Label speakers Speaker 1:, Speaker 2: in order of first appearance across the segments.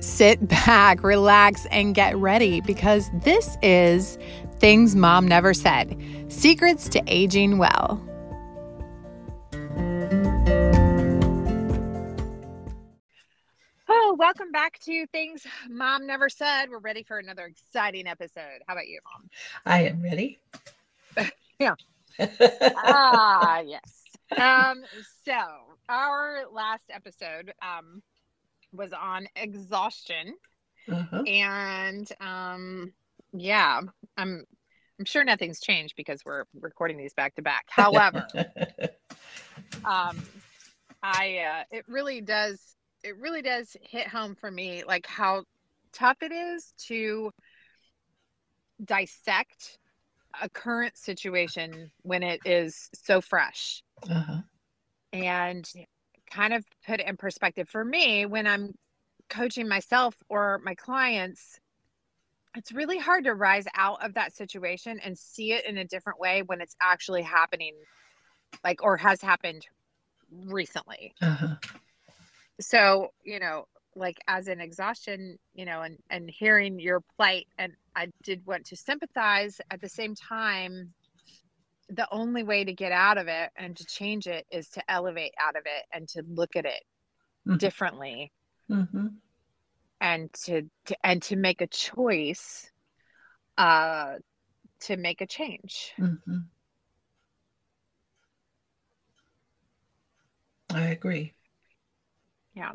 Speaker 1: sit back, relax, and get ready because this is Things Mom Never Said Secrets to Aging Well. Oh, welcome back to Things Mom Never Said. We're ready for another exciting episode. How about you, Mom?
Speaker 2: I am ready.
Speaker 1: yeah. ah, yes. Um, so our last episode, um, was on exhaustion. Uh-huh. And um yeah, I'm I'm sure nothing's changed because we're recording these back to back. However, um I uh it really does it really does hit home for me like how tough it is to dissect a current situation when it is so fresh. Uh-huh. And kind of put it in perspective for me when I'm coaching myself or my clients it's really hard to rise out of that situation and see it in a different way when it's actually happening like or has happened recently uh-huh. so you know like as an exhaustion you know and and hearing your plight and i did want to sympathize at the same time the only way to get out of it and to change it is to elevate out of it and to look at it mm-hmm. differently mm-hmm. and to, to and to make a choice uh to make a change mm-hmm.
Speaker 2: i agree
Speaker 1: yeah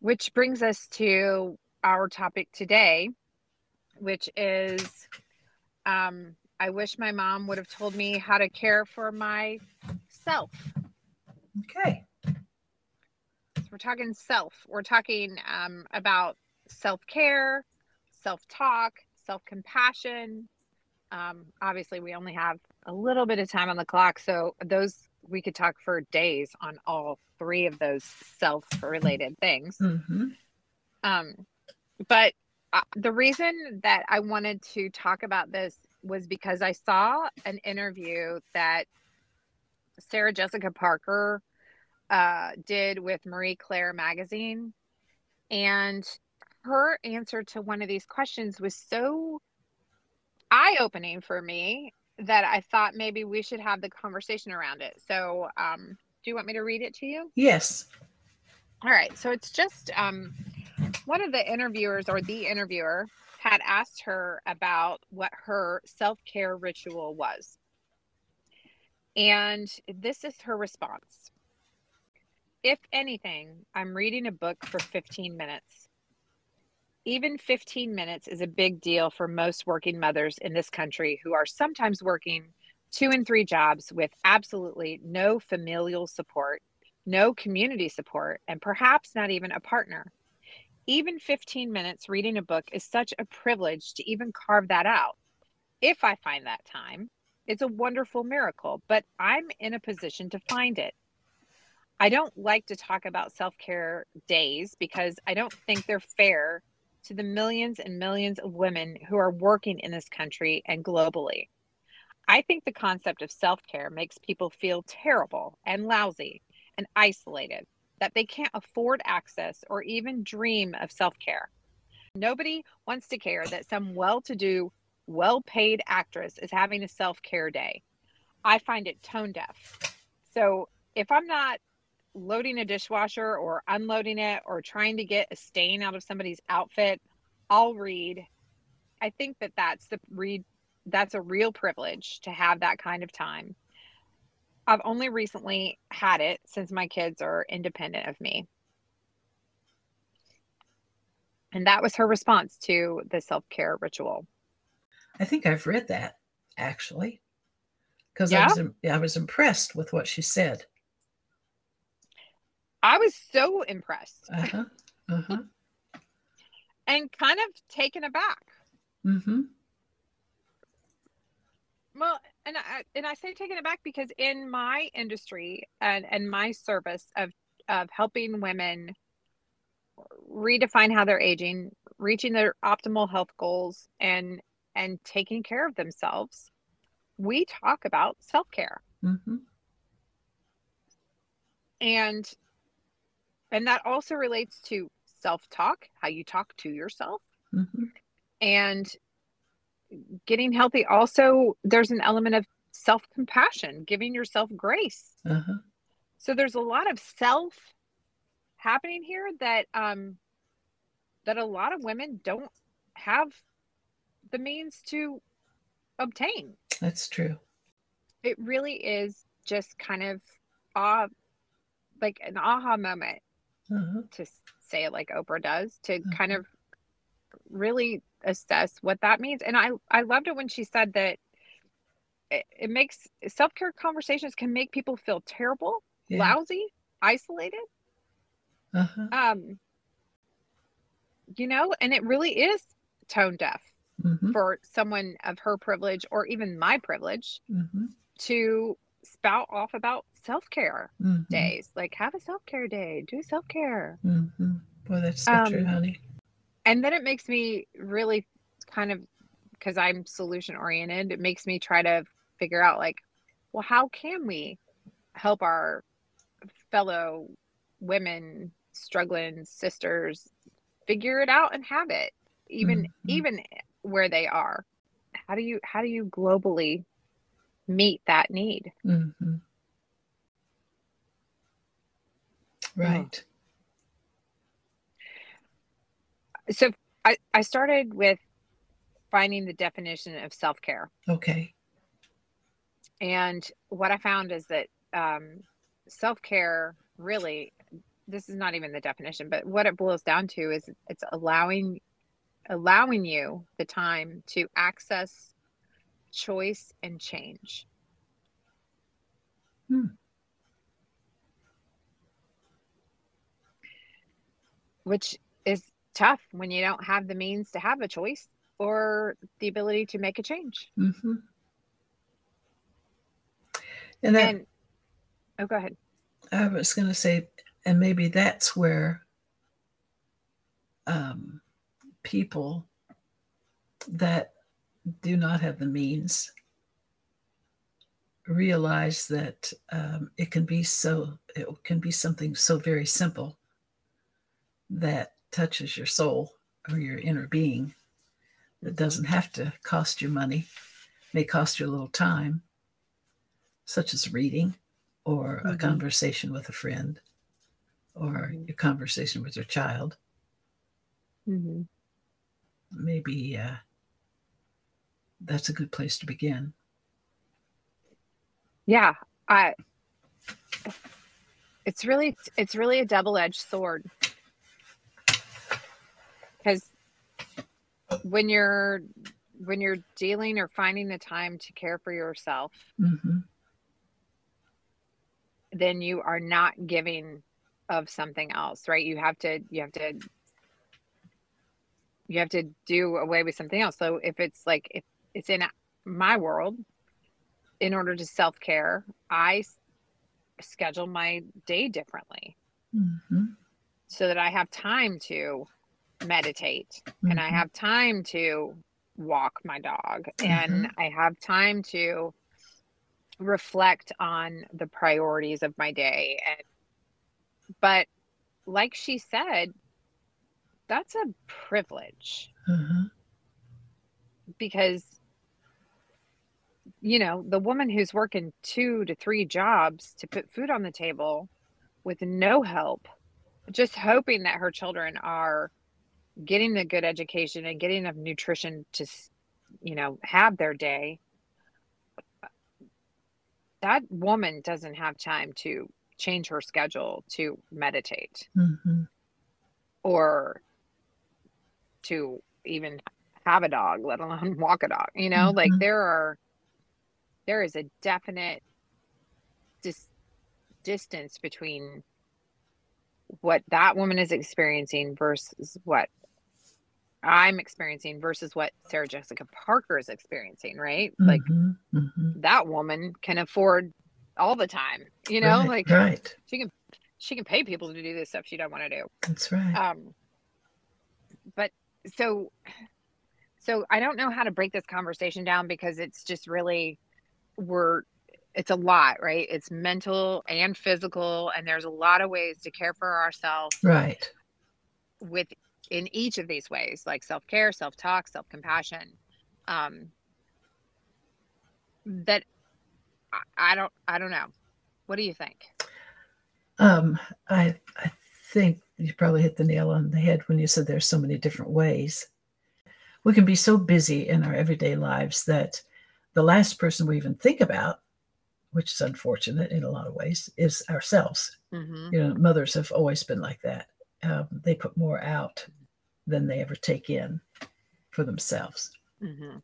Speaker 1: which brings us to our topic today which is um I wish my mom would have told me how to care for myself.
Speaker 2: Okay.
Speaker 1: So we're talking self. We're talking um, about self care, self talk, self compassion. Um, obviously, we only have a little bit of time on the clock, so those we could talk for days on all three of those self related things. Mm-hmm. Um, but uh, the reason that I wanted to talk about this was because I saw an interview that Sarah Jessica Parker uh, did with Marie Claire magazine. And her answer to one of these questions was so eye opening for me that I thought maybe we should have the conversation around it. So, um, do you want me to read it to you?
Speaker 2: Yes.
Speaker 1: All right. So it's just um, one of the interviewers or the interviewer had asked her about what her self care ritual was. And this is her response If anything, I'm reading a book for 15 minutes. Even 15 minutes is a big deal for most working mothers in this country who are sometimes working two and three jobs with absolutely no familial support, no community support, and perhaps not even a partner even 15 minutes reading a book is such a privilege to even carve that out. If I find that time, it's a wonderful miracle, but I'm in a position to find it. I don't like to talk about self care days because I don't think they're fair to the millions and millions of women who are working in this country and globally. I think the concept of self care makes people feel terrible and lousy and isolated that they can't afford access or even dream of self care. Nobody wants to care that some well to do, well paid actress is having a self care day. I find it tone deaf. So if I'm not loading a dishwasher or unloading it or trying to get a stain out of somebody's outfit, I'll read. I think that that's the read that's a real privilege to have that kind of time. I've only recently had it since my kids are independent of me. And that was her response to the self care ritual.
Speaker 2: I think I've read that actually, because yeah? I was I was impressed with what she said.
Speaker 1: I was so impressed, uh-huh. Uh-huh. and kind of taken aback. Mm-hmm. Well, and I and I say taking it back because in my industry and and my service of of helping women redefine how they're aging, reaching their optimal health goals, and and taking care of themselves, we talk about self care. Mm-hmm. And and that also relates to self talk, how you talk to yourself.
Speaker 2: Mm-hmm.
Speaker 1: And getting healthy also, there's an element of self compassion, giving yourself grace.
Speaker 2: Uh-huh.
Speaker 1: So there's a lot of self happening here that um that a lot of women don't have the means to obtain.
Speaker 2: That's true.
Speaker 1: It really is just kind of ah like an aha moment
Speaker 2: Uh-huh.
Speaker 1: to say it like Oprah does to kind
Speaker 2: Mhm.
Speaker 1: of really assess what that means. And I I loved it when she said that it, it makes self-care conversations can make people feel terrible,
Speaker 2: Yeah.
Speaker 1: lousy, isolated.
Speaker 2: Uh-huh.
Speaker 1: Um you know, and it really is tone deaf
Speaker 2: Mm-hmm.
Speaker 1: for someone of her privilege or even my privilege
Speaker 2: Mm-hmm.
Speaker 1: to spout off about self-care
Speaker 2: Mm-hmm.
Speaker 1: days. Like have a self-care day, do self-care.
Speaker 2: Mm-hmm. Boy, that's so true,
Speaker 1: Um,
Speaker 2: honey.
Speaker 1: And then it makes me really kind of because i'm solution oriented it makes me try to figure out like well how can we help our fellow women struggling sisters figure it out and have it even
Speaker 2: Mhm.
Speaker 1: even where they are how do you how do you globally meet that need
Speaker 2: Mm-hmm. Right.
Speaker 1: So i i started with finding the definition of self-care
Speaker 2: Okay.
Speaker 1: And what I found is that um, self care really, this is not even the definition, but what it boils down to is it's allowing allowing you the time to access choice and change.
Speaker 2: Hmm.
Speaker 1: Which tough when you don't have the means to have a choice or the ability to make a change.
Speaker 2: Mm-hmm. And that
Speaker 1: And oh, go ahead.
Speaker 2: I was going to say, and maybe that's where um, people that do not have the means realize that um, it can be so, it can be something so very simple that touches your soul or your inner being. That doesn't have to cost you money, may cost you a little time, such as reading or a
Speaker 1: Mhm.
Speaker 2: conversation with a friend or
Speaker 1: Mhm.
Speaker 2: a conversation with your child.
Speaker 1: Mm-hmm.
Speaker 2: Maybe uh, that's a good place to begin.
Speaker 1: Yeah, I it's really it's really a double-edged sword. When you're when you're dealing or finding the time to care for yourself,
Speaker 2: hmm
Speaker 1: then you are not giving of something else, right? You have to you have to you have to do away with something else. So if it's like if it's in my world, in order to self-care, i schedule my day differently.
Speaker 2: hmm
Speaker 1: so that I have time to meditate and I
Speaker 2: Mhm.
Speaker 1: have time to walk my dog and I have time to reflect on the priorities of my day and but like she said that's a privilege
Speaker 2: uh-huh.
Speaker 1: because you know the woman who's working two to three jobs to put food on the table with no help just hoping that her children are getting a good education and getting enough nutrition to you know have their day that woman doesn't have time to change her schedule to meditate.
Speaker 2: Hmm
Speaker 1: or to even have a dog let alone walk a dog you know? Like
Speaker 2: Mhm.
Speaker 1: there are there is a definite dis- distance between what that woman is experiencing versus what I'm experiencing versus what Sarah Jessica Parker is experiencing, right? Like
Speaker 2: hmm hmm
Speaker 1: that woman can afford all the time, you know,
Speaker 2: right,
Speaker 1: like
Speaker 2: right.
Speaker 1: she can she can pay people to do this stuff she don't want to do.
Speaker 2: That's right.
Speaker 1: Um but so so I don't know how to break this conversation down because it's just really we're it's a lot, right? It's mental and physical and there's a lot of ways to care for ourselves
Speaker 2: right.
Speaker 1: with in each of these ways, like self care, self talk, self compassion, um, that I, I don't, I don't know. What do you think?
Speaker 2: Um, I, I think you probably hit the nail on the head when you said there's so many different ways. We can be so busy in our everyday lives that the last person we even think about, which is unfortunate in a lot of ways, is ourselves. Mm-hmm. You know, mothers have always been like that. Um, they put more out than they ever take in for themselves. Mm-hmm.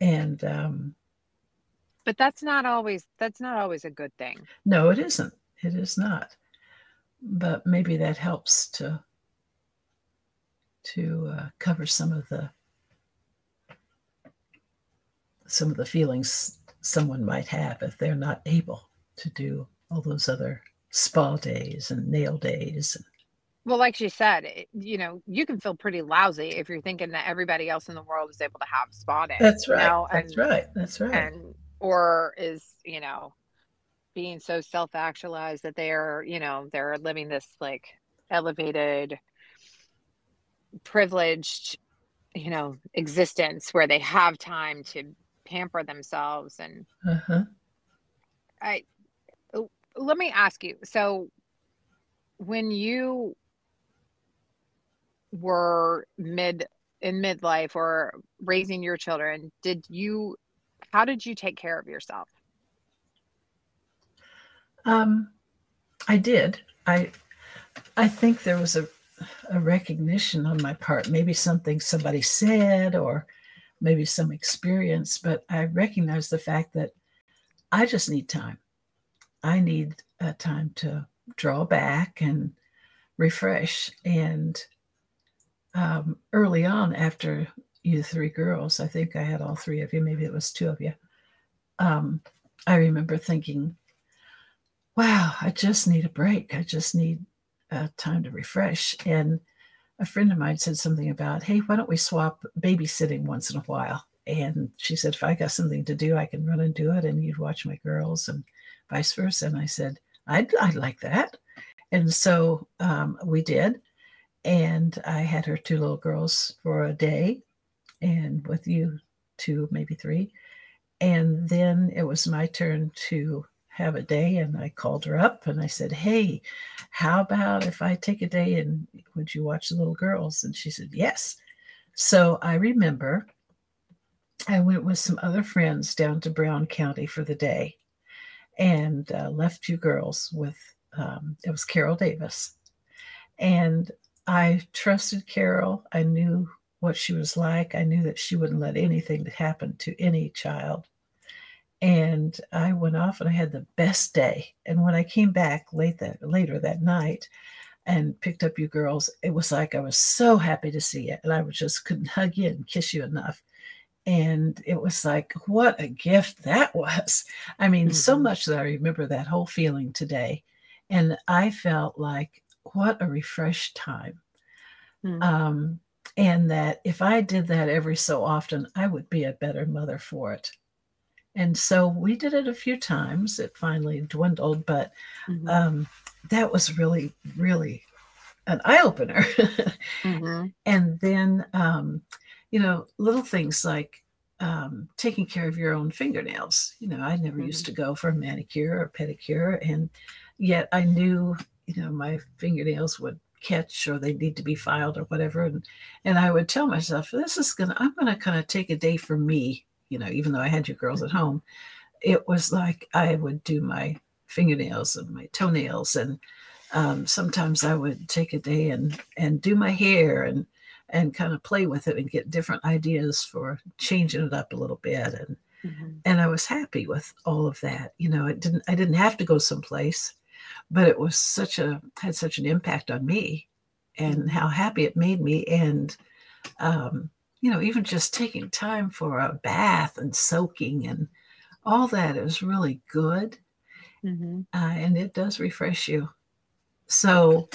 Speaker 2: And um,
Speaker 1: but that's not always that's not always a good thing.
Speaker 2: No, it isn't. It is not. But maybe that helps to to uh, cover some of the some of the feelings someone might have if they're not able to do all those other spa days and nail days
Speaker 1: well, like she said, it, you know, you can feel pretty lousy if you're thinking that everybody else in the world is able to have spa days.
Speaker 2: That's right.
Speaker 1: You
Speaker 2: know? That's right. That's right.
Speaker 1: And or is you know being so self-actualized that they're you know they're living this like elevated, privileged, you know, existence where they have time to pamper themselves and. Uh-huh. I let me ask you so when you were mid in midlife or raising your children did you how did you take care of yourself?
Speaker 2: Um i did. I i think there was a a recognition on my part. Maybe something somebody said or maybe some experience but i recognized the fact that i just need time. I need a time to draw back and refresh and um, early on after you three girls, I think I had all three of you, maybe it was two of you. Um, I remember thinking, wow, I just need a break. I just need uh, time to refresh. And a friend of mine said something about, hey, why don't we swap babysitting once in a while? And she said, if I got something to do, I can run and do it, and you'd watch my girls, and vice versa. And I said, I'd, I'd like that. And so um, we did and I had her two little girls for a day, and with you two, maybe three. And then it was my turn to have a day, and I called her up and I said, Hey, how about if I take a day and would you watch the little girls? And she said, Yes. So I remember I went with some other friends down to Brown County for the day and uh, left you girls with, um, it was Carol Davis. And I trusted Carol. I knew what she was like. I knew that she wouldn't let anything happen to any child. And I went off and I had the best day. And when I came back late that later that night and picked up you girls, it was like I was so happy to see it. And I just couldn't hug you and kiss you enough. And it was like, what a gift that was. I mean, mm-hmm. so much that I remember that whole feeling today. And I felt like what a refreshed time. Mm. Um, and that if I did that every so often, I would be a better mother for it. And so we did it a few times. It finally dwindled, but mm-hmm. um, that was really, really an eye opener. mm-hmm. And then, um, you know, little things like um, taking care of your own fingernails. You know, I never mm-hmm. used to go for a manicure or pedicure, and yet I knew you know, my fingernails would catch or they need to be filed or whatever. And and I would tell myself, this is gonna I'm gonna kind of take a day for me, you know, even though I had you girls at home. It was like I would do my fingernails and my toenails and um, sometimes I would take a day and and do my hair and and kind of play with it and get different ideas for changing it up a little bit and mm-hmm. and I was happy with all of that. You know, it didn't I didn't have to go someplace but it was such a had such an impact on me and mm-hmm. how happy it made me and um, you know even just taking time for a bath and soaking and all that is really good mm-hmm. uh, and it does refresh you so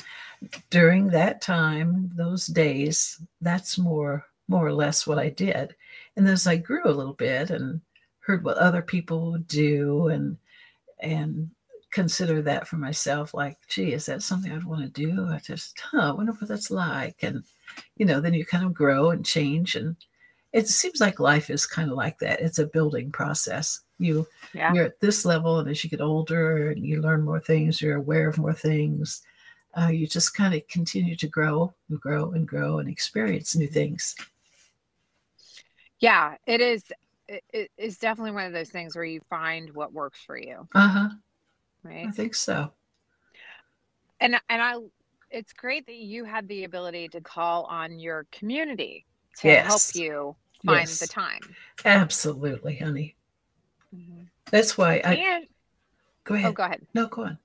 Speaker 2: during that time those days that's more more or less what i did and as i grew a little bit and heard what other people would do and and consider that for myself. Like, gee, is that something I'd want to do? I just, huh, I wonder what that's like. And, you know, then you kind of grow and change. And it seems like life is kind of like that. It's a building process. You,
Speaker 1: Yeah.
Speaker 2: you're at this level, and as you get older and you learn more things, you're aware of more things. Uh, you just kind of continue to grow and grow and grow and experience new things.
Speaker 1: Yeah, it is. It, it is definitely one of those things where you find what works for you,
Speaker 2: Uh huh.
Speaker 1: Right?
Speaker 2: I think so.
Speaker 1: And and I, it's great that you had the ability to call on your community to help you find the time.
Speaker 2: Absolutely, honey. That's why I
Speaker 1: and
Speaker 2: go
Speaker 1: oh, go ahead.
Speaker 2: No, go on.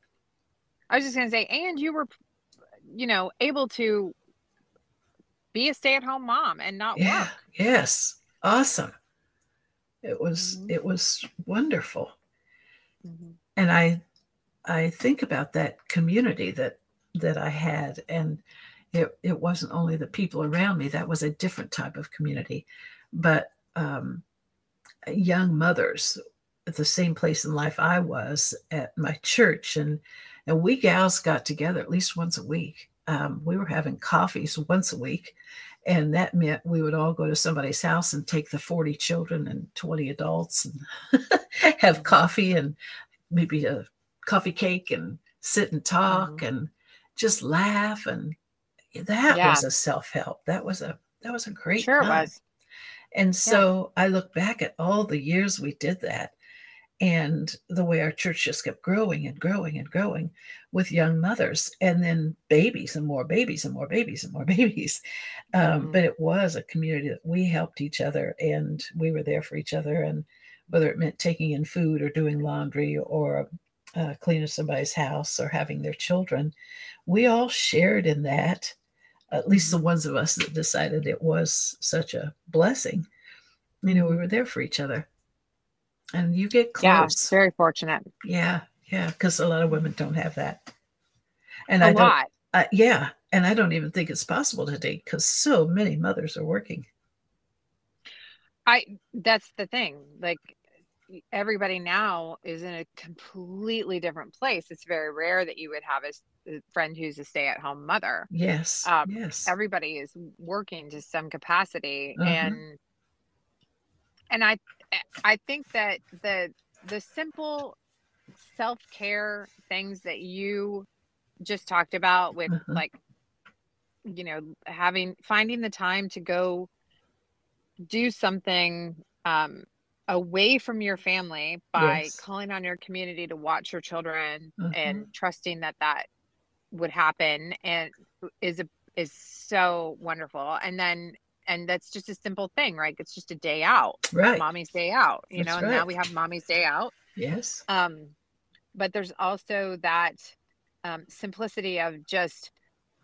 Speaker 1: I was just gonna say, and you were, you know, able to be a stay-at-home mom and not
Speaker 2: Yeah.
Speaker 1: work.
Speaker 2: Yes. Awesome. It was
Speaker 1: Mhm.
Speaker 2: it was wonderful.
Speaker 1: Mhm.
Speaker 2: And I I think about that community that that I had and it it wasn't only the people around me, that was a different type of community. But um young mothers at the same place in life I was at my church and and we gals got together at least once a week. Um, we were having coffees once a week and that meant we would all go to somebody's house and take the 40 children and 20 adults and have coffee and maybe a coffee cake and sit and talk and just laugh and that
Speaker 1: Yeah.
Speaker 2: was a self-help that was a that was a great
Speaker 1: Sure,
Speaker 2: time.
Speaker 1: was.
Speaker 2: and so i look back at all the years we did that and the way our church just kept growing and growing and growing with young mothers and then babies and more babies and more babies and more babies um,
Speaker 1: Mhm.
Speaker 2: but it was a community that we helped each other and we were there for each other and whether it meant taking in food or doing laundry or uh, cleaning somebody's house or having their children we all shared in that at least the ones of us that decided it was such a blessing you know we were there for each other and you get close.
Speaker 1: Yeah, very fortunate.
Speaker 2: yeah yeah because a lot of women don't have that and
Speaker 1: A
Speaker 2: I don't
Speaker 1: lot.
Speaker 2: uh, yeah, and I don't even think it's possible today because so many mothers are working.
Speaker 1: I that's the thing. Like everybody now is in a completely different place. It's very rare that you would have a friend who's a stay-at-home mother.
Speaker 2: Yes,
Speaker 1: Um,
Speaker 2: yes,
Speaker 1: Everybody is working to some capacity
Speaker 2: Uh-huh.
Speaker 1: and and I I think that the the simple self-care things that you just talked about with
Speaker 2: Uh-huh.
Speaker 1: like you know having finding the time to go do something um away from your family by
Speaker 2: Yes.
Speaker 1: calling on your community to watch your children
Speaker 2: Uh-huh.
Speaker 1: and trusting that that would happen and is a is so wonderful and then and that's just a simple thing right it's just a day out
Speaker 2: right.
Speaker 1: mommy's day out you
Speaker 2: That's
Speaker 1: know and now we have mommy's day out
Speaker 2: Yes,
Speaker 1: um but there's also that um simplicity of just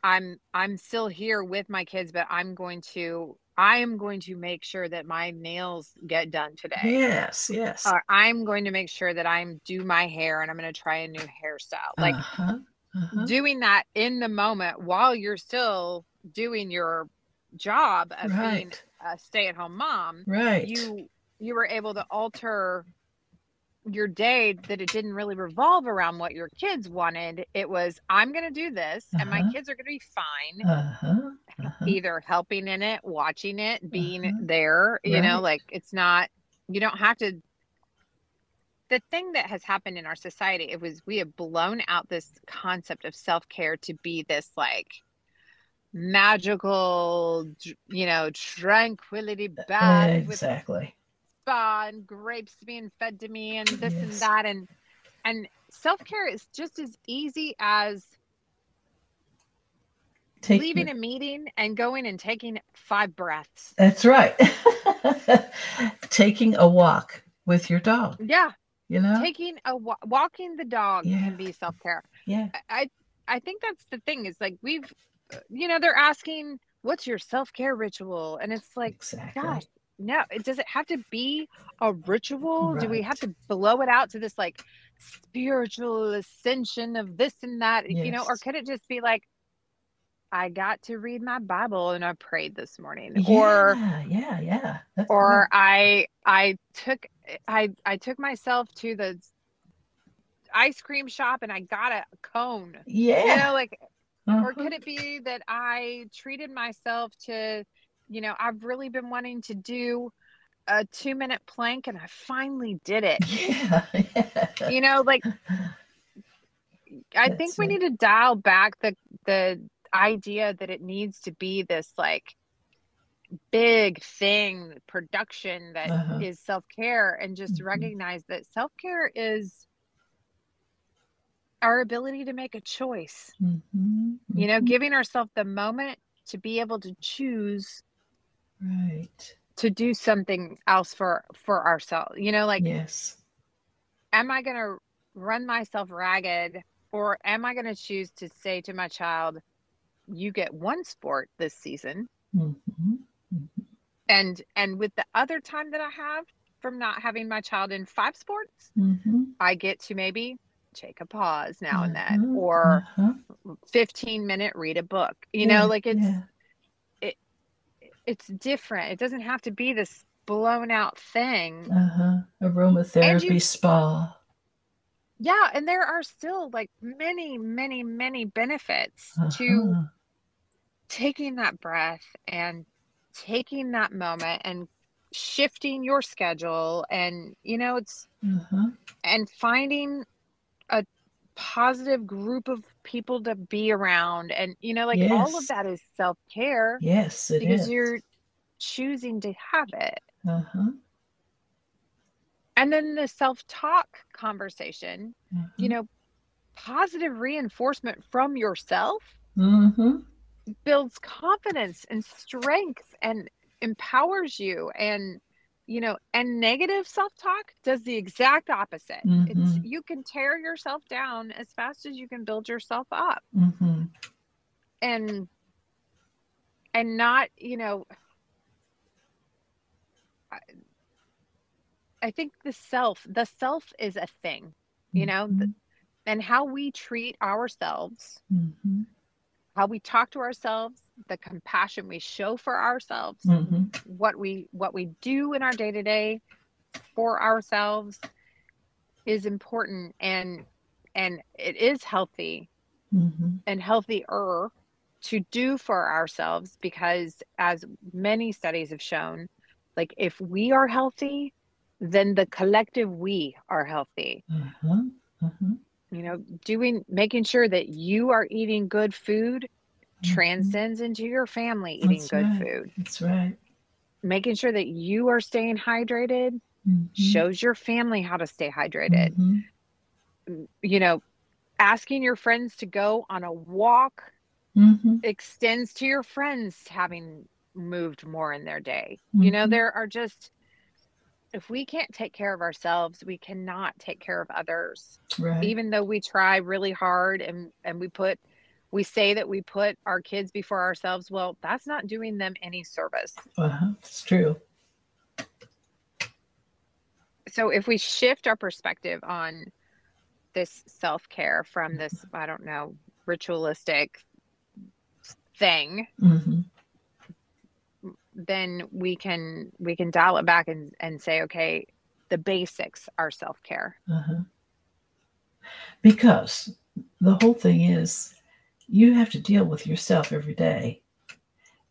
Speaker 1: i'm i'm still here with my kids but i'm going to i am going to make sure that my nails get done today
Speaker 2: yes, yes.
Speaker 1: or i'm going to make sure that i'm do my hair and i'm going to try a new hairstyle like
Speaker 2: uh-huh. Uh-huh.
Speaker 1: doing that in the moment while you're still doing your job of being a stay-at-home mom
Speaker 2: right.
Speaker 1: you you were able to alter your day that it didn't really revolve around what your kids wanted it was i'm going to do this and my
Speaker 2: Uh-huh.
Speaker 1: kids are going to be fine
Speaker 2: uh-huh. Uh-huh.
Speaker 1: either helping in it watching it being
Speaker 2: Uh-huh.
Speaker 1: there you know like it's not you don't have to the thing that has happened in our society it was we have blown out this concept of self-care to be this like magical you know tranquility bath with
Speaker 2: Exactly.
Speaker 1: Spa and grapes being fed to me and this and that and and self-care is just as easy as
Speaker 2: Take
Speaker 1: leaving a meeting and going and taking five breaths
Speaker 2: That's right. Taking a walk with your dog.
Speaker 1: yeah
Speaker 2: You know.
Speaker 1: taking a wa- walking the dog
Speaker 2: Yeah.
Speaker 1: can be self-care
Speaker 2: yeah.
Speaker 1: I I think that's the thing is like we've uh, you know they're asking what's your self-care ritual and it's like
Speaker 2: exactly.
Speaker 1: gosh no it does it have to be a ritual do we have to blow it out to this like spiritual ascension of this and that you know or could it just be like i got to read my bible and i prayed this morning or
Speaker 2: yeah, yeah, yeah. That's
Speaker 1: or i i took i i took myself to the ice cream shop and I got a cone.
Speaker 2: Yeah.
Speaker 1: You know, like
Speaker 2: Uh-huh.
Speaker 1: or could it be that I treated myself to, you know, I've really been wanting to do a two minute plank and I finally did it.
Speaker 2: Yeah. yeah.
Speaker 1: You know, like I think we
Speaker 2: it.
Speaker 1: need to dial back the the idea that it needs to be this like big thing production that is
Speaker 2: Uh-huh.
Speaker 1: self-care and just
Speaker 2: Mhm.
Speaker 1: recognize that self-care is our ability to make a choice
Speaker 2: Mhm,
Speaker 1: you know
Speaker 2: mhm.
Speaker 1: giving ourselves the moment to be able to choose
Speaker 2: Right.
Speaker 1: to do something else for for ourselves you know like
Speaker 2: yes.
Speaker 1: am i going to run myself ragged or am i going to choose to say to my child you get one sport this season
Speaker 2: Mhm.
Speaker 1: and and with the other time that i have from not having my child in five sports
Speaker 2: Mhm.
Speaker 1: i get to maybe take a pause now and then
Speaker 2: Uh-huh,
Speaker 1: or
Speaker 2: uh-huh.
Speaker 1: 15 minute read a book you
Speaker 2: Yeah,
Speaker 1: know like it's
Speaker 2: yeah.
Speaker 1: It's different it doesn't have to be this blown out thing
Speaker 2: Uh-huh. Aromatherapy
Speaker 1: you-
Speaker 2: spa.
Speaker 1: yeah and there are still like many many many benefits to
Speaker 2: Uh-huh.
Speaker 1: taking that breath and taking that moment and shifting your schedule and you know it's
Speaker 2: Uh-huh.
Speaker 1: and finding a positive group of people to be around and you know like all of that is self-care
Speaker 2: Yes, it
Speaker 1: because
Speaker 2: is.
Speaker 1: you're choosing to have it
Speaker 2: Uh-huh.
Speaker 1: and then the self-talk conversation you know positive reinforcement from yourself
Speaker 2: Mm-hmm.
Speaker 1: builds confidence and strength and empowers you and you know and negative self-talk does the exact opposite it's
Speaker 2: Mhm.
Speaker 1: you can tear yourself down as fast as you can build yourself up
Speaker 2: Mm-hmm.
Speaker 1: and and not you know I, I think the self the self is a thing you know th- and how we treat ourselves
Speaker 2: Mm-hmm.
Speaker 1: how we talk to ourselves the compassion we show for ourselves
Speaker 2: Mm-hmm.
Speaker 1: what we what we do in our day to day for ourselves is important and and it is healthy
Speaker 2: Mm-hmm.
Speaker 1: and healthier to do for ourselves because as many studies have shown like if we are healthy then the collective we are healthy
Speaker 2: Uh-huh. Uh-huh.
Speaker 1: you know doing making sure that you are eating good food. Transcends into your family eating
Speaker 2: That's
Speaker 1: good
Speaker 2: right.
Speaker 1: food
Speaker 2: That's right.
Speaker 1: making sure that you are staying hydrated
Speaker 2: Mhm.
Speaker 1: shows your family how to stay hydrated
Speaker 2: Mhm.
Speaker 1: you know asking your friends to go on a walk
Speaker 2: Mhm.
Speaker 1: extends to your friends having moved more in their day you know
Speaker 2: Mhm.
Speaker 1: there are just if we can't take care of ourselves we cannot take care of others
Speaker 2: Right.
Speaker 1: even though we try really hard and and we put we say that we put our kids before ourselves well that's not doing them any service
Speaker 2: uh-huh. It's true.
Speaker 1: so if we shift our perspective on this self-care from this i don't know ritualistic thing
Speaker 2: Mm-hmm.
Speaker 1: then we can we can dial it back and and say okay the basics are self-care
Speaker 2: Uh-huh. Because the whole thing is you have to deal with yourself every day.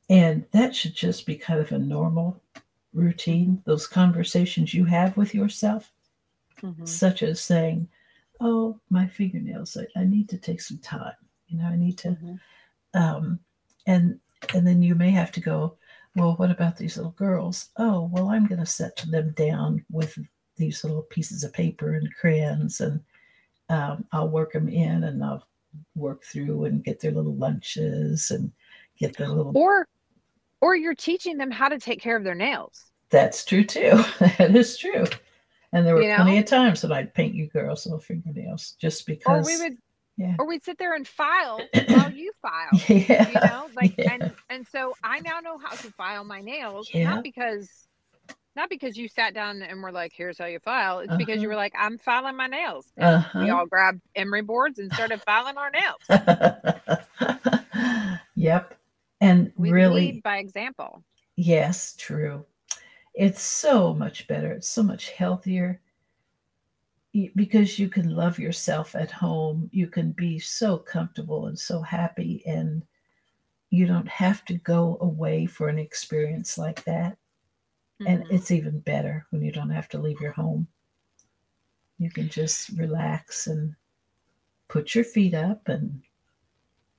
Speaker 2: And that should just be kind of a normal routine, those conversations you have with yourself, such as saying, Oh, my fingernails, I, I need to take some time. You know, I need to
Speaker 1: Mhm.
Speaker 2: um, and and then you may have to go well what about these little girls oh well i'm going to set them down with these little pieces of paper and crayons and um, i'll work them in and i'll work through and get their little lunches and get their little
Speaker 1: or or you're teaching them how to take care of their nails
Speaker 2: that's true too that is true and there were
Speaker 1: You
Speaker 2: plenty of times that i'd paint you girls little fingernails just because.
Speaker 1: or we would
Speaker 2: yeah.
Speaker 1: or we'd sit there and file while you file
Speaker 2: yeah
Speaker 1: you know like
Speaker 2: yeah.
Speaker 1: and and so i now know how to file my nails
Speaker 2: Yeah.
Speaker 1: not because not because you sat down and were like here's how you file it's because you
Speaker 2: Uh-huh.
Speaker 1: were like i'm filing my nails And we
Speaker 2: uh-huh.
Speaker 1: all grabbed emery boards and started filing our nails
Speaker 2: yep. And
Speaker 1: we
Speaker 2: really,
Speaker 1: lead by example
Speaker 2: yes, true. It's so much better. It's so much healthier. because you can love yourself at home you can be so comfortable and so happy and you don't have to go away for an experience like that and
Speaker 1: Mhm.
Speaker 2: it's even better when you don't have to leave your home you can just relax and put your feet up and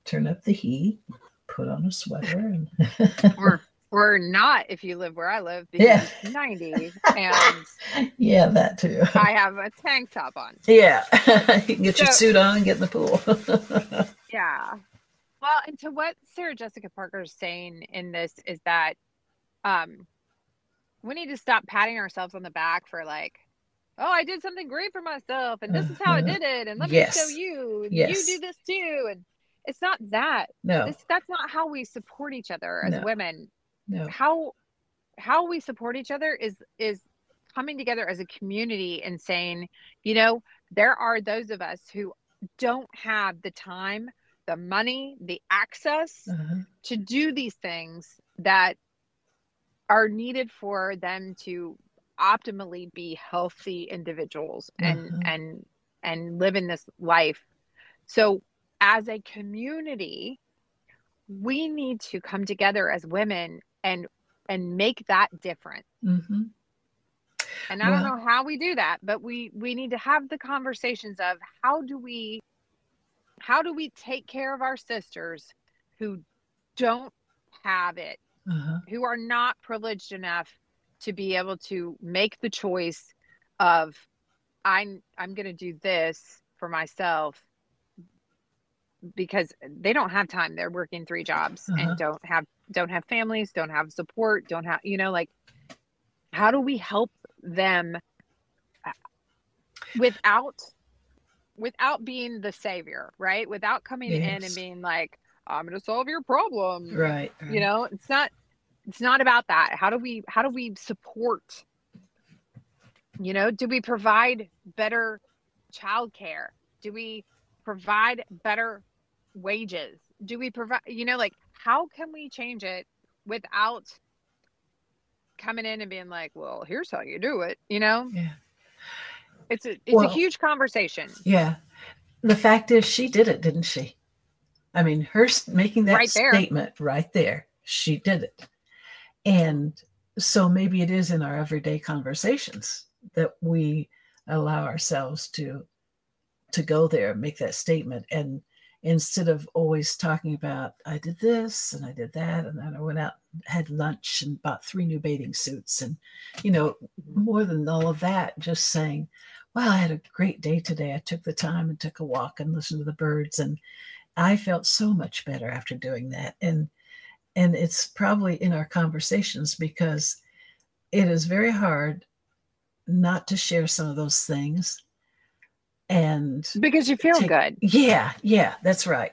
Speaker 2: turn up the heat put on a sweater and
Speaker 1: or or not if you live where I live because
Speaker 2: Yeah.
Speaker 1: it's 90 and
Speaker 2: yeah that too
Speaker 1: I have a tank top on.
Speaker 2: yeah you can get your suit on and get in the pool
Speaker 1: Yeah. Well, and to what Sarah Jessica Parker is saying in this is that um we need to stop patting ourselves on the back for like, oh, I did something great for myself and this is how I
Speaker 2: Uh-huh.
Speaker 1: did it and let
Speaker 2: Yes.
Speaker 1: me show you and
Speaker 2: Yes.
Speaker 1: you do this too and it's not that.
Speaker 2: no
Speaker 1: This that's not how we support each other as
Speaker 2: No.
Speaker 1: women.
Speaker 2: no
Speaker 1: How how we support each other is is coming together as a community and saying, you know, there are those of us who don't have the time, the money, the access
Speaker 2: uh-huh.
Speaker 1: to do these things that are needed for them to optimally be healthy individuals and
Speaker 2: Mhm.
Speaker 1: and and live in this life. So as a community, we need to come together as women and and make that different.
Speaker 2: hmm
Speaker 1: And I don't know how we do that, but we we need to have the conversations of how do we how do we take care of our sisters who don't have it,
Speaker 2: uh-huh.
Speaker 1: who are not privileged enough to be able to make the choice of I'm I'm going to do this for myself because they don't have time. They're working three jobs
Speaker 2: Uh-huh.
Speaker 1: and don't have don't have families, don't have support, don't have you know like how do we help them uh, without without being the savior, right? Without coming in and being like I'm going to solve your problem.
Speaker 2: right
Speaker 1: You know, it's not it's not about that. How do we how do we support you know, do we provide better childcare? Do we provide better wages? Do we provide, you know, like how can we change it without coming in and being like, well, here's how you do it, you know?
Speaker 2: yeah
Speaker 1: It's a it's
Speaker 2: Well-
Speaker 1: a huge conversation.
Speaker 2: Yeah. The fact is, she did it, didn't she? I mean, her making that
Speaker 1: Right
Speaker 2: statement right there, she did it. And so maybe it is in our everyday conversations that we allow ourselves to to go there and make that statement and instead of always talking about i did this and i did that and then i went out had lunch and bought three new bathing suits and you know mm-hmm. more than all of that just saying wow, I had a great day today. I took the time and took a walk and listened to the birds and I felt so much better after doing that. And and it's probably in our conversations because it is very hard not to share some of those things. And
Speaker 1: Because you feel
Speaker 2: Take-
Speaker 1: good.
Speaker 2: yeah, yeah, that's right.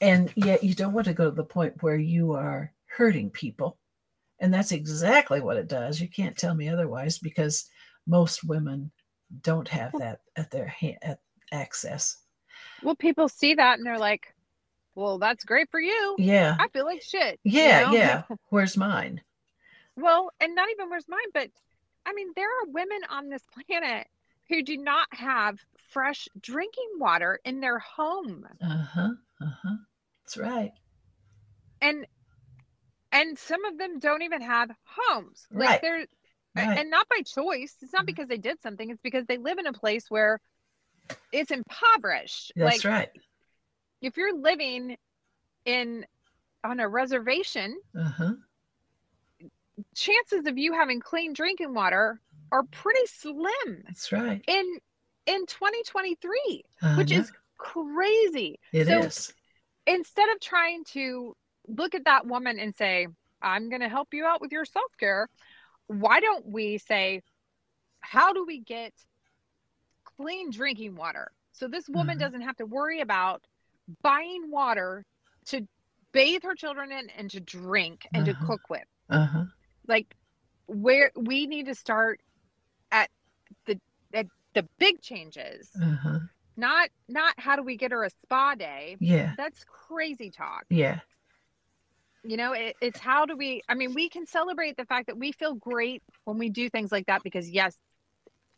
Speaker 2: And yet you don't want to go to the point where you are hurting people. And that's exactly what it does. You can't tell me otherwise because most women don't have that at their hand at access.
Speaker 1: Well, people see that and they're like, well, that's great for you.
Speaker 2: Yeah.
Speaker 1: I feel like shit. you
Speaker 2: Yeah,
Speaker 1: know?
Speaker 2: yeah. Where's mine?
Speaker 1: Well, and not even where's mine, but I mean, there are women on this planet who do not have fresh drinking water in their home.
Speaker 2: Uh-huh. Uh-huh. That's right.
Speaker 1: And and some of them don't even have homes. Like
Speaker 2: Right.
Speaker 1: they're
Speaker 2: Right.
Speaker 1: and not by choice. It's not
Speaker 2: Mhm.
Speaker 1: because they did something, it's because they live in a place where it's impoverished.
Speaker 2: That's
Speaker 1: like
Speaker 2: right.
Speaker 1: if you're living in on a reservation,
Speaker 2: Uh-huh.
Speaker 1: chances of you having clean drinking water are pretty slim
Speaker 2: That's right.
Speaker 1: in in 2023
Speaker 2: I
Speaker 1: which is crazy
Speaker 2: It
Speaker 1: so
Speaker 2: is.
Speaker 1: instead of trying to look at that woman and say i'm going to help you out with your self-care why don't we say how do we get clean drinking water so this woman
Speaker 2: Mhm.
Speaker 1: doesn't have to worry about buying water to bathe her children in and to drink and
Speaker 2: Uh-huh.
Speaker 1: to cook with
Speaker 2: Uh-huh.
Speaker 1: like where we need to start at the at the big changes
Speaker 2: Uh-huh.
Speaker 1: not not how do we get her a spa day
Speaker 2: Yeah.
Speaker 1: that's crazy talk
Speaker 2: Yeah.
Speaker 1: you know it, it's how do we i mean we can celebrate the fact that we feel great when we do things like that because yes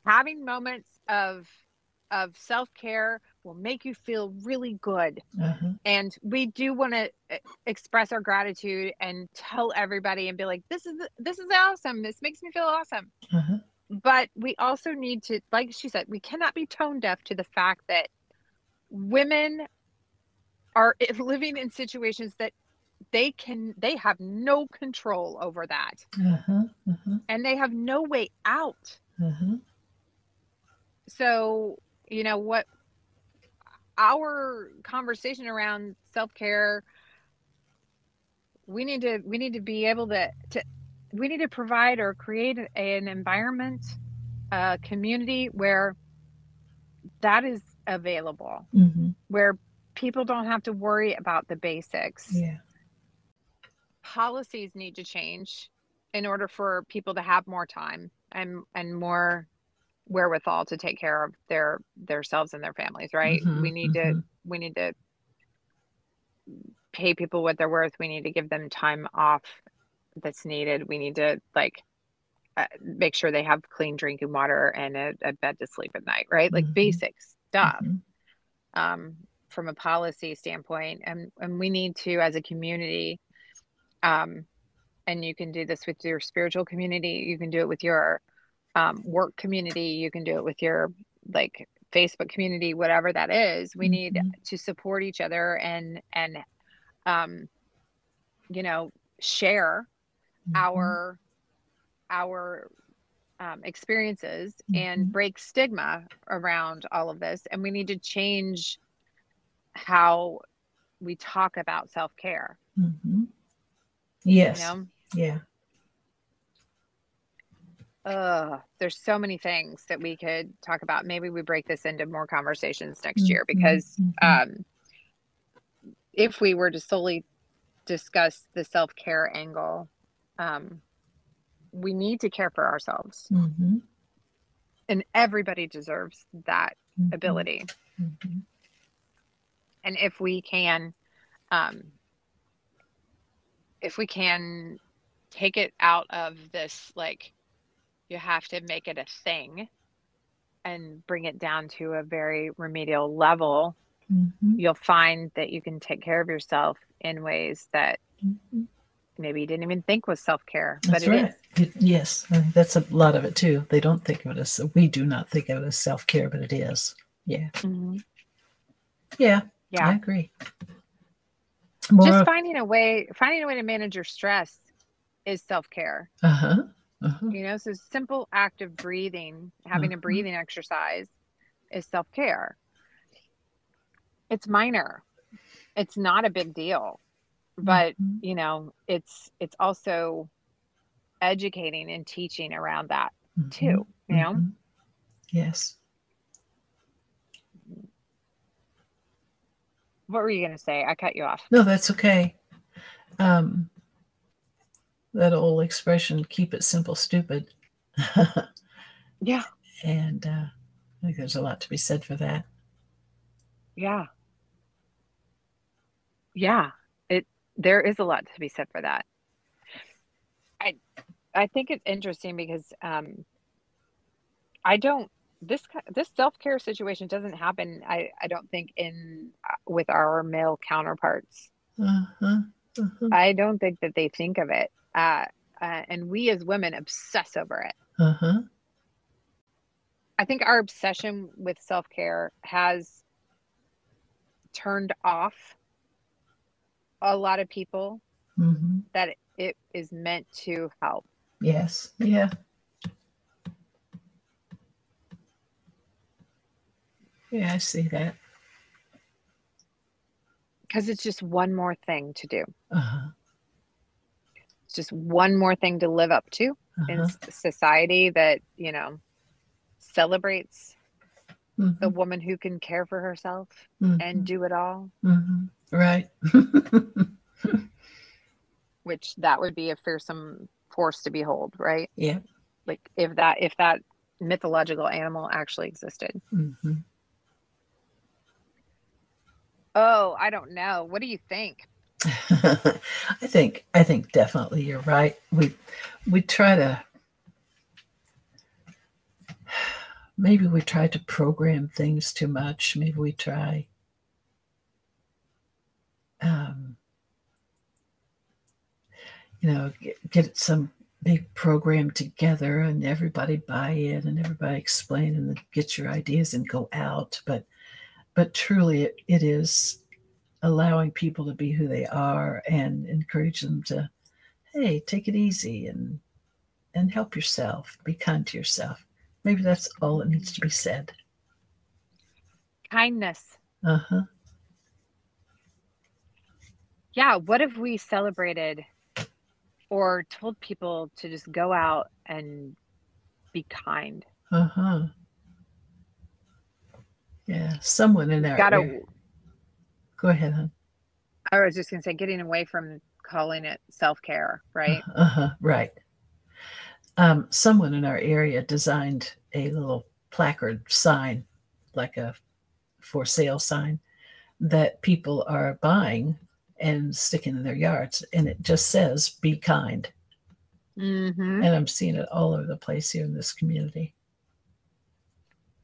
Speaker 1: having moments of of self-care will make you feel really good
Speaker 2: Uh-huh.
Speaker 1: and we do want to express our gratitude and tell everybody and be like this is this is awesome this makes me feel awesome
Speaker 2: Uh-huh.
Speaker 1: but we also need to like she said we cannot be tone deaf to the fact that women are living in situations that they can they have no control over that
Speaker 2: Uh-huh. Uh-huh.
Speaker 1: and they have no way out
Speaker 2: Uh-huh.
Speaker 1: So you know what our conversation around self-care we need to we need to be able to to we need to provide or create an environment a community where that is available
Speaker 2: Mhm.
Speaker 1: where people don't have to worry about the basics
Speaker 2: Yeah.
Speaker 1: policies need to change in order for people to have more time and and more wherewithal to take care of their themselves and their families right
Speaker 2: Mhm,
Speaker 1: we need to
Speaker 2: mhm.
Speaker 1: we need to pay people what they're worth we need to give them time off that's needed we need to like uh, make sure they have clean drinking water and a, a bed to sleep at night right like
Speaker 2: Mhm.
Speaker 1: basic stuff
Speaker 2: Mhm.
Speaker 1: um, from a policy standpoint and and we need to as a community um, and you can do this with your spiritual community you can do it with your um, work community you can do it with your like facebook community whatever that is we need
Speaker 2: Mhm.
Speaker 1: to support each other and and um, you know share
Speaker 2: Mhm.
Speaker 1: our our um, experiences
Speaker 2: Mhm.
Speaker 1: and break stigma around all of this and we need to change how we talk about self-care
Speaker 2: Mhm. Yes.
Speaker 1: you know
Speaker 2: Yeah.
Speaker 1: Ugh, there's so many things that we could talk about maybe we break this into more conversations next year because
Speaker 2: Mhm.
Speaker 1: um if we were to solely discuss the self-care angle um we need to care for ourselves
Speaker 2: Mhm.
Speaker 1: and everybody deserves that
Speaker 2: Mhm.
Speaker 1: ability
Speaker 2: Mhm.
Speaker 1: and if we can um if we can take it out of this like you have to make it a thing and bring it down to a very remedial level
Speaker 2: Mhm.
Speaker 1: you'll find that you can take care of yourself in ways that
Speaker 2: Mhm.
Speaker 1: maybe you didn't even think was self-care but
Speaker 2: That's
Speaker 1: it is.
Speaker 2: right. It- yes, I think that's a lot of it too. They don't think of it as we do not think of it as self care, but it is. Yeah,
Speaker 1: Mhm.
Speaker 2: yeah, I agree. More,
Speaker 1: just finding a way finding a way to manage your stress is self-care
Speaker 2: uh huh, uh huh,
Speaker 1: you know so simple act of breathing having a
Speaker 2: Mhm.
Speaker 1: breathing exercise is self-care it's minor it's not a big deal but
Speaker 2: Mhm.
Speaker 1: you know it's it's also educating and teaching around that too you know
Speaker 2: Mhm. Yes.
Speaker 1: what were you going to say i cut you off
Speaker 2: No, that's okay. Um, that old expression, keep it simple, stupid.
Speaker 1: yeah
Speaker 2: and uh, I think there's a lot to be said for that.
Speaker 1: yeah yeah it there is a lot to be said for that i i think it's interesting because um i don't this this self-care situation doesn't happen i i don't think in uh, with our male counterparts
Speaker 2: Uh-huh. Uh-huh.
Speaker 1: i don't think that they think of it uh, uh and we as women obsess over it
Speaker 2: Uh-huh.
Speaker 1: I think our obsession with self care has turned off a lot of people
Speaker 2: hmm
Speaker 1: that it is meant to help.
Speaker 2: Yes. Yeah. Yeah, I see that.
Speaker 1: Because it's just one more thing to do.
Speaker 2: Uh-huh.
Speaker 1: Just one more thing to live up to in
Speaker 2: Uh-huh.
Speaker 1: s- society that, you know, celebrates the
Speaker 2: Mhm.
Speaker 1: woman who can care for herself
Speaker 2: Mhm.
Speaker 1: and do it all,
Speaker 2: Mhm. Right.
Speaker 1: which that would be a fearsome force to behold, right?
Speaker 2: yeah.
Speaker 1: Like if that if that mythological animal actually existed.
Speaker 2: hmm
Speaker 1: Oh, I don't know. What do you think?
Speaker 2: I think I think definitely you're right. We we try to maybe we try to program things too much. Maybe we try um, you know, get, get some big program together and everybody buy in and everybody explain and get your ideas and go out. But but truly it, it is allowing people to be who they are and encourage them to, hey, take it easy and and help yourself, be kind to yourself. Maybe that's all that needs to be said.
Speaker 1: Kindness.
Speaker 2: Uh-huh.
Speaker 1: Yeah. What if we celebrated or told people to just go out and be kind.
Speaker 2: Uh huh. Yeah, someone in our
Speaker 1: gotta.
Speaker 2: Go ahead, hon.
Speaker 1: I was just gonna say, getting away from calling it self care, right?
Speaker 2: Uh huh. Right. Um, someone in our area designed a little placard sign, like a for sale sign, that people are buying and sticking in their yards. And it just says, be kind.
Speaker 1: Mm-hmm.
Speaker 2: And I'm seeing it all over the place here in this community.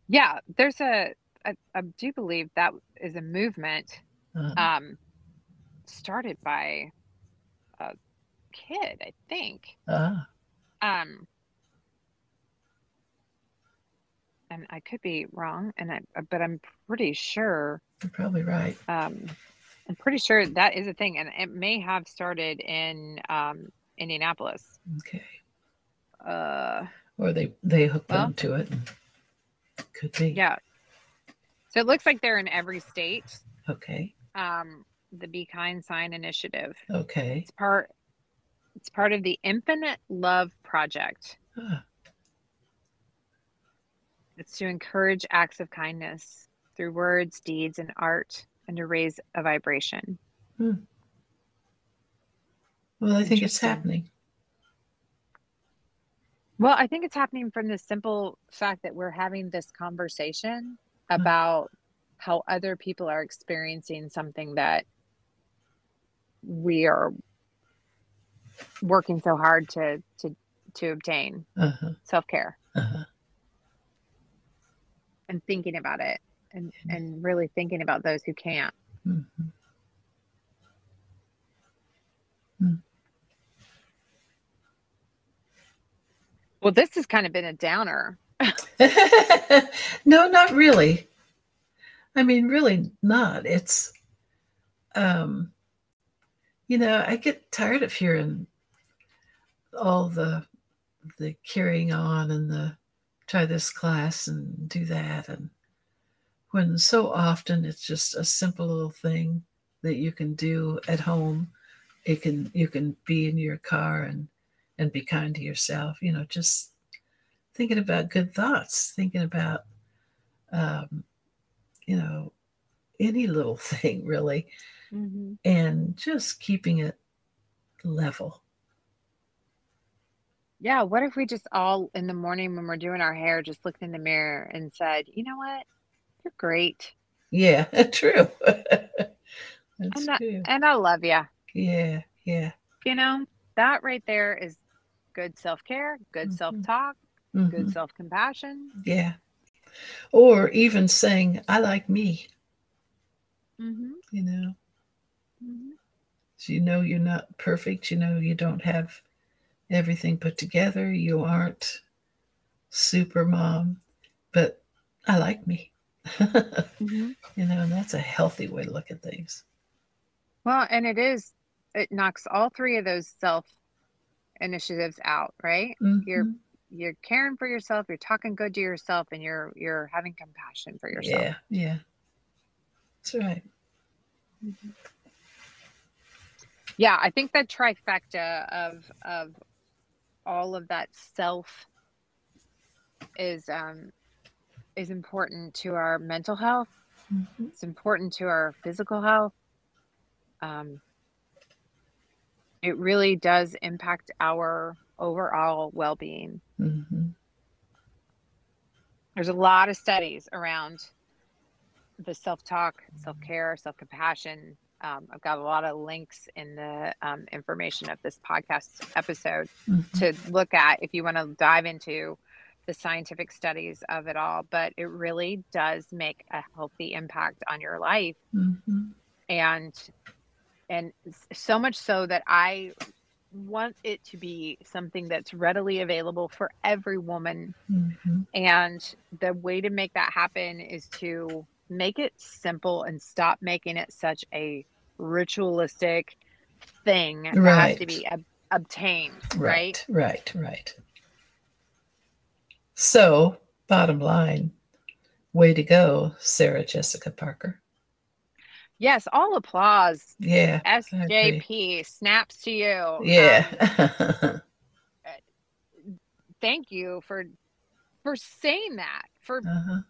Speaker 1: Yeah, there's a, I, I do believe that is a movement uh-huh. um, started by a kid, I think.
Speaker 2: Uh-huh.
Speaker 1: Um, and I could be wrong, and I, but I'm pretty sure.
Speaker 2: You're probably right.
Speaker 1: Um, I'm pretty sure that is a thing, and it may have started in um, Indianapolis.
Speaker 2: Okay.
Speaker 1: Uh,
Speaker 2: or they they hooked well, onto it. Could be.
Speaker 1: Yeah. So it looks like they're in every state.
Speaker 2: Okay.
Speaker 1: Um, the Be Kind Sign Initiative.
Speaker 2: Okay.
Speaker 1: It's part. It's part of the Infinite Love Project. Huh. It's to encourage acts of kindness through words, deeds, and art and to raise a vibration.
Speaker 2: Hmm. Well, I think it's happening.
Speaker 1: Well, I think it's happening from the simple fact that we're having this conversation about how other people are experiencing something that we are working so hard to to to obtain uh-huh. self-care uh-huh. and thinking about it and and really thinking about those who can't mm-hmm. mm. well this has kind of been a downer
Speaker 2: no not really i mean really not. It's um you know i get tired of hearing all the the carrying on and the try this class and do that and when so often it's just a simple little thing that you can do at home. It can you can be in your car and and be kind to yourself you know just thinking about good thoughts thinking about um you know any little thing really mm-hmm. and just keeping it level
Speaker 1: yeah what if we just all in the morning when we're doing our hair just looked in the mirror and said you know what you're great.
Speaker 2: Yeah, true.
Speaker 1: That's and, true. and I love you.
Speaker 2: Yeah, yeah.
Speaker 1: You know, that right there is good self care, good mm-hmm. self talk, mm-hmm. good self compassion.
Speaker 2: Yeah. Or even saying, I like me.
Speaker 1: Mm-hmm.
Speaker 2: You know, mm-hmm. so you know you're not perfect. You know you don't have everything put together. You aren't super mom, but I like me mm-hmm. You know, and that's a healthy way to look at things.
Speaker 1: Well, and it is, it knocks all three of those self initiatives out, right? Mm-hmm. You're you're caring for yourself, you're talking good to yourself, and you're you're having compassion for yourself.
Speaker 2: Yeah, yeah. That's right.
Speaker 1: Mm-hmm. Yeah, I think that trifecta of of all of that self is um is important to our mental health. Mm-hmm. It's important to our physical health. Um, it really does impact our overall well being. Mm-hmm. There's a lot of studies around the self talk, self care, self compassion. Um, I've got a lot of links in the um, information of this podcast episode mm-hmm. to look at if you want to dive into the scientific studies of it all, but it really does make a healthy impact on your life.
Speaker 2: Mm-hmm.
Speaker 1: And and so much so that I want it to be something that's readily available for every woman.
Speaker 2: Mm-hmm.
Speaker 1: And the way to make that happen is to make it simple and stop making it such a ritualistic thing that has to be ob- obtained, right?
Speaker 2: Right, right, right. So, bottom line, way to go, Sarah Jessica Parker.
Speaker 1: Yes, all applause.
Speaker 2: Yeah.
Speaker 1: SJP snaps to you. Um,
Speaker 2: yeah.
Speaker 1: thank you for for saying that, for
Speaker 2: uh-huh.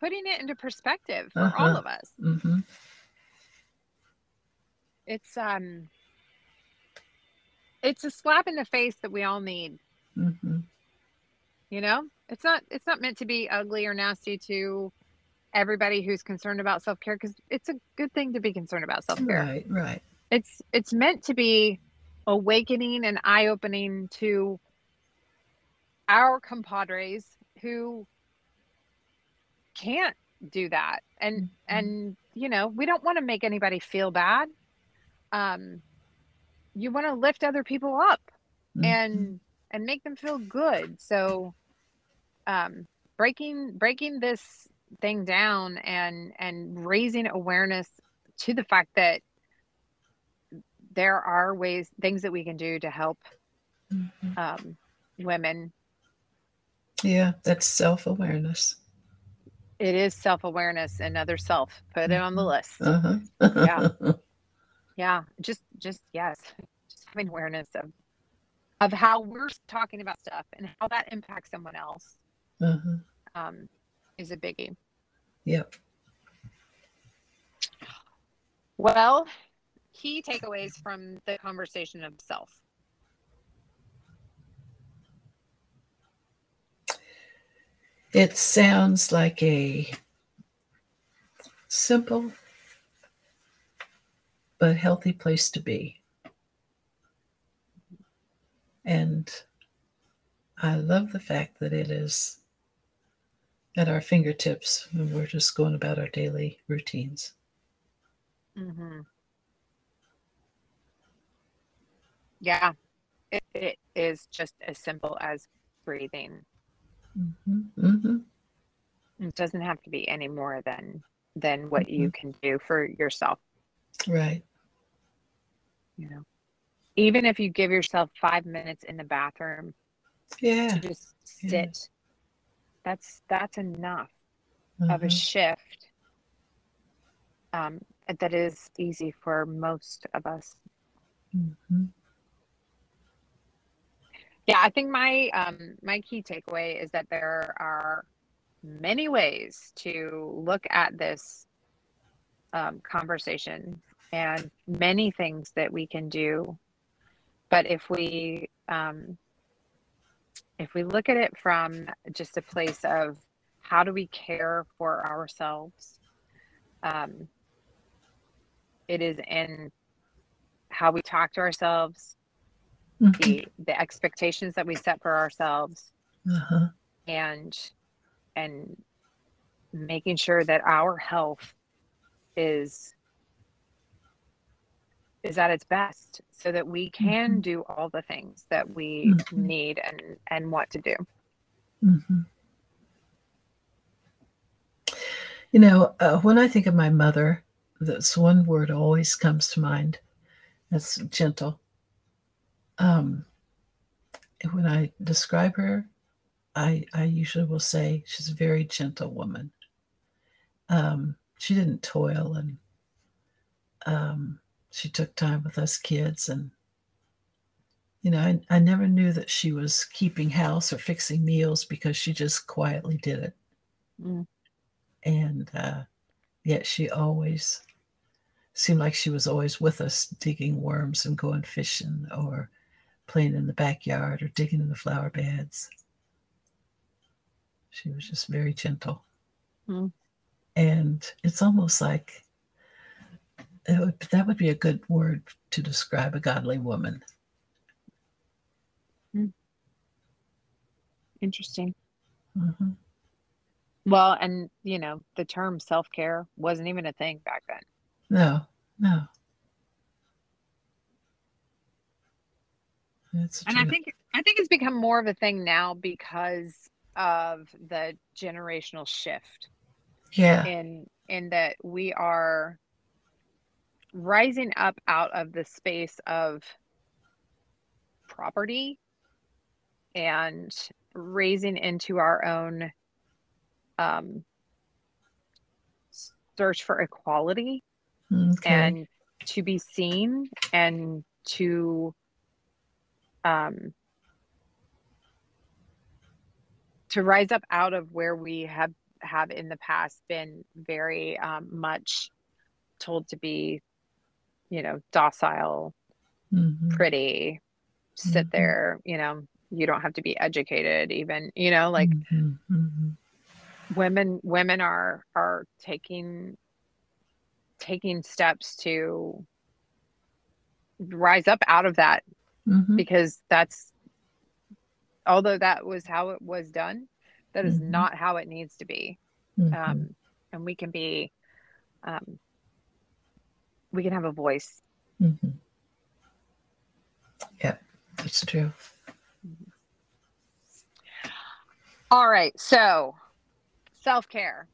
Speaker 1: putting it into perspective for
Speaker 2: Uh-huh.
Speaker 1: all of us.
Speaker 2: hmm
Speaker 1: It's um it's a slap in the face that we all need,
Speaker 2: hmm
Speaker 1: you know? It's not it's not meant to be ugly or nasty to everybody who's concerned about self-care cuz it's a good thing to be concerned about self-care.
Speaker 2: Right, right.
Speaker 1: It's it's meant to be awakening and eye-opening to our compadres who can't do that and
Speaker 2: Mhm.
Speaker 1: and you know we don't want to make anybody feel bad um you want to lift other people up
Speaker 2: Mhm.
Speaker 1: and and make them feel good so um breaking breaking this thing down and and raising awareness to the fact that there are ways things that we can do to help
Speaker 2: Mhm.
Speaker 1: um women
Speaker 2: Yeah, that's self awareness.
Speaker 1: it is self-awareness another self put it on the list
Speaker 2: Uh-huh.
Speaker 1: Yeah. yeah just just yes just having awareness of of how we're talking about stuff and how that impacts someone else
Speaker 2: uh-huh.
Speaker 1: um, is a biggie
Speaker 2: Yep.
Speaker 1: well key takeaways from the conversation of self
Speaker 2: It sounds like a simple but healthy place to be. And I love the fact that it is at our fingertips when we're just going about our daily routines.
Speaker 1: hmm yeah it, it is just as simple as breathing
Speaker 2: hmm hmm
Speaker 1: it doesn't have to be any more than than what you can do for yourself
Speaker 2: Right.
Speaker 1: you know even if you give yourself five minutes in the bathroom
Speaker 2: Yeah.
Speaker 1: to just
Speaker 2: Yeah.
Speaker 1: That's that's enough of a
Speaker 2: Mhm.
Speaker 1: shift um, that is easy for most of us
Speaker 2: Mhm.
Speaker 1: yeah i think my um, my key takeaway is that there are many ways to look at this um, conversation and many things that we can do but if we um, if we look at it from just a place of how do we care for ourselves um, it is in how we talk to ourselves
Speaker 2: Mhm.
Speaker 1: the the expectations that we set for ourselves
Speaker 2: Uh-huh.
Speaker 1: and and making sure that our health is is at its best so that we can do all the things that we
Speaker 2: Mhm.
Speaker 1: need and and want to do
Speaker 2: hmm You know, uh, when I think of my mother, this one word always comes to mind. That's gentle. Um, when I describe her, I I usually will say she's a very gentle woman. Um, she didn't toil, and um, she took time with us kids, and you know, I, I never knew that she was keeping house or fixing meals because she just quietly did it
Speaker 1: Mm.
Speaker 2: and uh, yet she always seemed like she was always with us digging worms and going fishing or playing in the backyard or digging in the flower beds she was just very gentle
Speaker 1: Hmm.
Speaker 2: and it's almost like it would, that would be a good word to describe a godly woman
Speaker 1: interesting
Speaker 2: Mhm.
Speaker 1: Well, and you know, the term self-care wasn't even a thing back then.
Speaker 2: No, no. That's
Speaker 1: And I think I think it's become more of a thing now because of the generational shift
Speaker 2: Yeah.
Speaker 1: in in that we are rising up out of the space of property and raising into our own um, search for equality
Speaker 2: Okay.
Speaker 1: and to be seen and to um, to rise up out of where we have have in the past been very um, much told to be you know docile
Speaker 2: Mhm.
Speaker 1: pretty sit
Speaker 2: Mhm.
Speaker 1: there you know you don't have to be educated even you know like
Speaker 2: Mhm, mhm.
Speaker 1: women women are are taking taking steps to rise up out of that
Speaker 2: Mhm.
Speaker 1: because that's although that was how it was done that is
Speaker 2: Mhm.
Speaker 1: not how it needs to be
Speaker 2: Mhm.
Speaker 1: um and we can be um we can have a voice
Speaker 2: Mhm. Yep, that's true.
Speaker 1: all right so self-care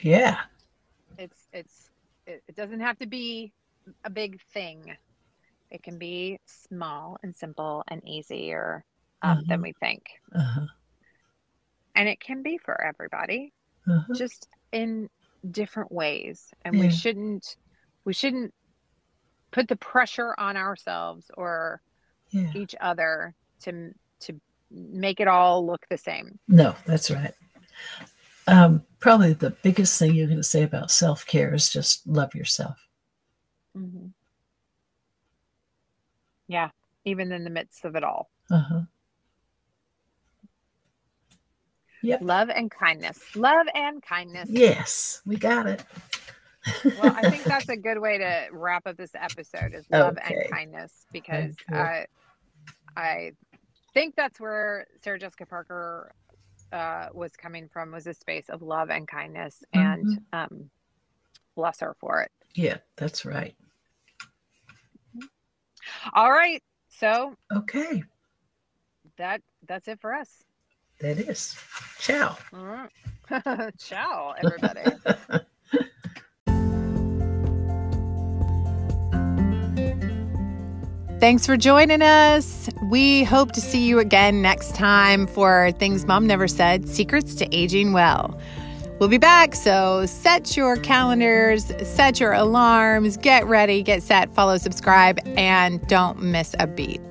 Speaker 2: Yeah.
Speaker 1: it's it's it, it doesn't have to be a big thing it can be small and simple and easier um, than
Speaker 2: Mhm.
Speaker 1: we think
Speaker 2: Uh-huh.
Speaker 1: and it can be for everybody
Speaker 2: Uh-huh.
Speaker 1: just in different ways and we shouldn't we shouldn't put the pressure on ourselves or
Speaker 2: Yeah.
Speaker 1: each other to to make it all look the same
Speaker 2: No, that's right. Um, probably the biggest thing you can say about self care is just love yourself.
Speaker 1: hmm yeah even in the midst of it all
Speaker 2: Uh huh. Yep.
Speaker 1: love and kindness love and kindness
Speaker 2: Yes, we got it.
Speaker 1: Well i think that's a good way to wrap up this episode is love
Speaker 2: Okay.
Speaker 1: and kindness because
Speaker 2: Okay.
Speaker 1: i i think that's where sarah jessica parker uh, was coming from was a space of love and kindness and
Speaker 2: Mm-hmm.
Speaker 1: um, bless her for it
Speaker 2: Yeah, that's right.
Speaker 1: all right so
Speaker 2: Okay,
Speaker 1: that that's it for us
Speaker 2: that is. Ciao.
Speaker 1: All right. ciao everybody Thanks for joining us. We hope to see you again next time for Things Mom Never Said Secrets to Aging Well. We'll be back, so set your calendars, set your alarms, get ready, get set, follow, subscribe, and don't miss a beat.